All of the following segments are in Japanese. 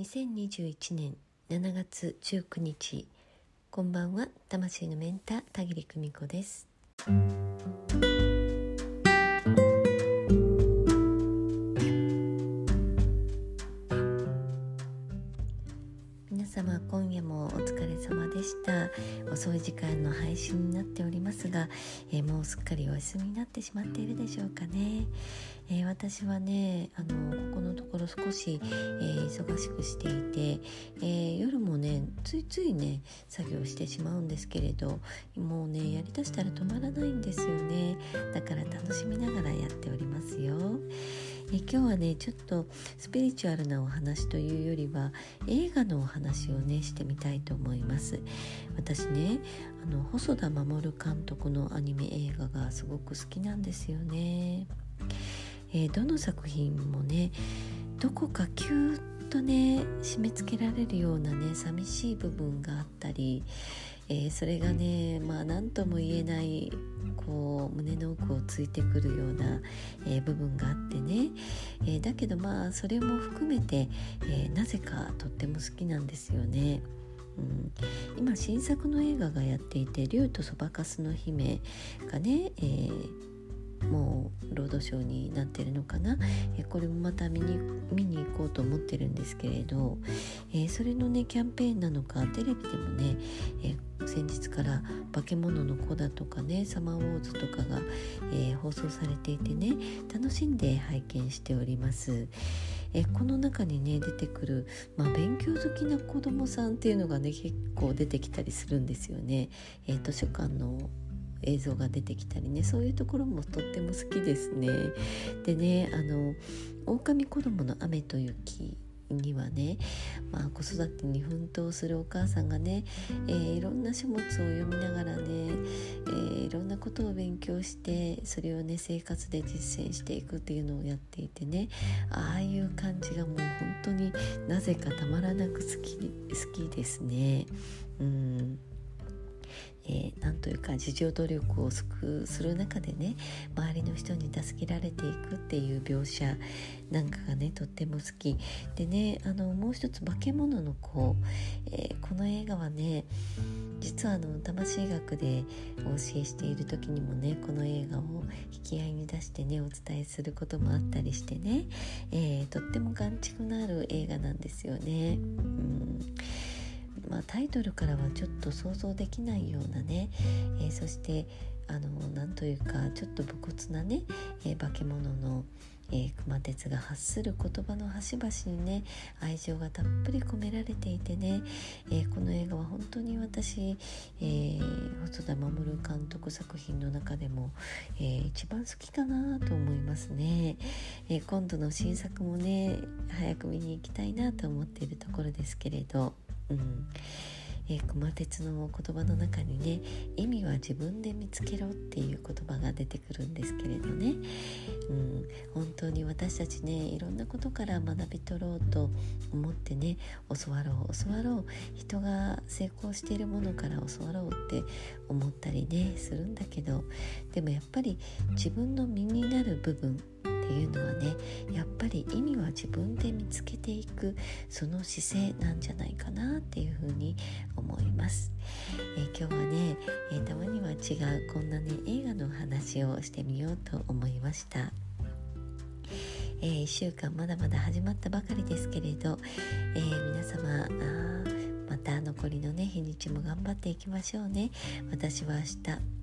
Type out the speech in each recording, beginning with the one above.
2021年7月19日こんばんは。魂のメンター田切久美子です。皆様今夜もお疲れ様でした。遅い時間の配信になっておりますが、えー、もうすっかりお休みになってしまっているでしょうかね、えー、私はねあのここのところ少し、えー、忙しくしていて、え夜もねついついね作業してしまうんですけれどもうねやりだしたら止まらないんですよね。だから楽しみながらやっておりますよ。え今日はねちょっとスピリチュアルなお話というよりは映画のお話をねしてみたいと思います。私ねあの細田守監督のアニメ映画がすごく好きなんですよね、えー、どの作品もねどこかキューッとね締め付けられるようなね寂しい部分があったり、えー、それがねまあ何とも言えないこう胸の奥ついてくるような、えー、部分があってね、えー、だけどまあそれも含めて、えー、なぜかとっても好きなんですよね。うん、今新作の映画がやっていて「竜とそばかすの姫」がね、えーもうロードショーになってるのかな、えこれもまた見に見に行こうと思ってるんですけれど、え、それのねキャンペーンなのかテレビでもね、え、先日から「化け物の子」だとかね「サマーウォーズ」とかが、え、放送されていてね楽しんで拝見しております。えこの中にね出てくる、まあ、勉強好きな子どもさんっていうのがね結構出てきたりするんですよね。え図書館の映像が出てきたりねそういうところもとっても好きですね。でねあの「狼子供の雨と雪」にはね、まあ、子育てに奮闘するお母さんがね、えー、いろんな書物を読みながらね、えー、いろんなことを勉強してそれをね生活で実践していくっていうのをやっていてねああいう感じがもう本当になぜかたまらなく好き好きですね。うん、いうか自助努力をする中でね周りの人に助けられていくっていう描写なんかがねとっても好き。でねあのもう一つ「化け物の子」えー、この映画はね実はあの魂学でお教えしている時にもねこの映画を引き合いに出してねお伝えすることもあったりしてね、えー、とっても眼蓄のある映画なんですよね。うん。まあ、タイトルからはちょっと想像できないようなね、えー、そしてあのなんというかちょっと武骨なね、えー、化け物の、えー、熊徹が発する言葉の端々にね愛情がたっぷり込められていてね、えー、この映画は本当に私、えー、細田守監督作品の中でも、えー、一番好きかなと思いますね、えー、今度の新作もね早く見に行きたいなと思っているところですけれど。うん。えー、熊鉄の言葉の中にね意味は自分で見つけろっていう言葉が出てくるんですけれどね、うん、本当に私たちねいろんなことから学び取ろうと思ってね教わろう教わろう。人が成功しているものから教わろうって思ったりねするんだけどでもやっぱり自分の身になる部分っていうのはねやっぱり意味は自分で見つけていくその姿勢なんじゃないかなっていうふうに思います、えー、今日はね、えー、たまには違うこんなね映画の話をしてみようと思いました。えー、1週間まだまだ始まったばかりですけれど、え、皆様また残りのね日にちも頑張っていきましょうね。私は明日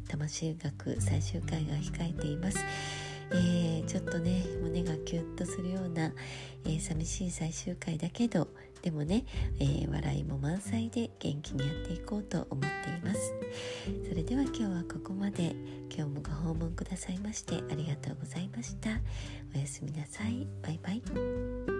魂学最終回が控えています。えー、ちょっとね胸がキュッとするような、えー、寂しい最終回だけどでもね、えー、笑いも満載で元気にやっていこうと思っています。それでは今日はここまで。今日もご訪問くださいましてありがとうございました。おやすみなさい。バイバイ。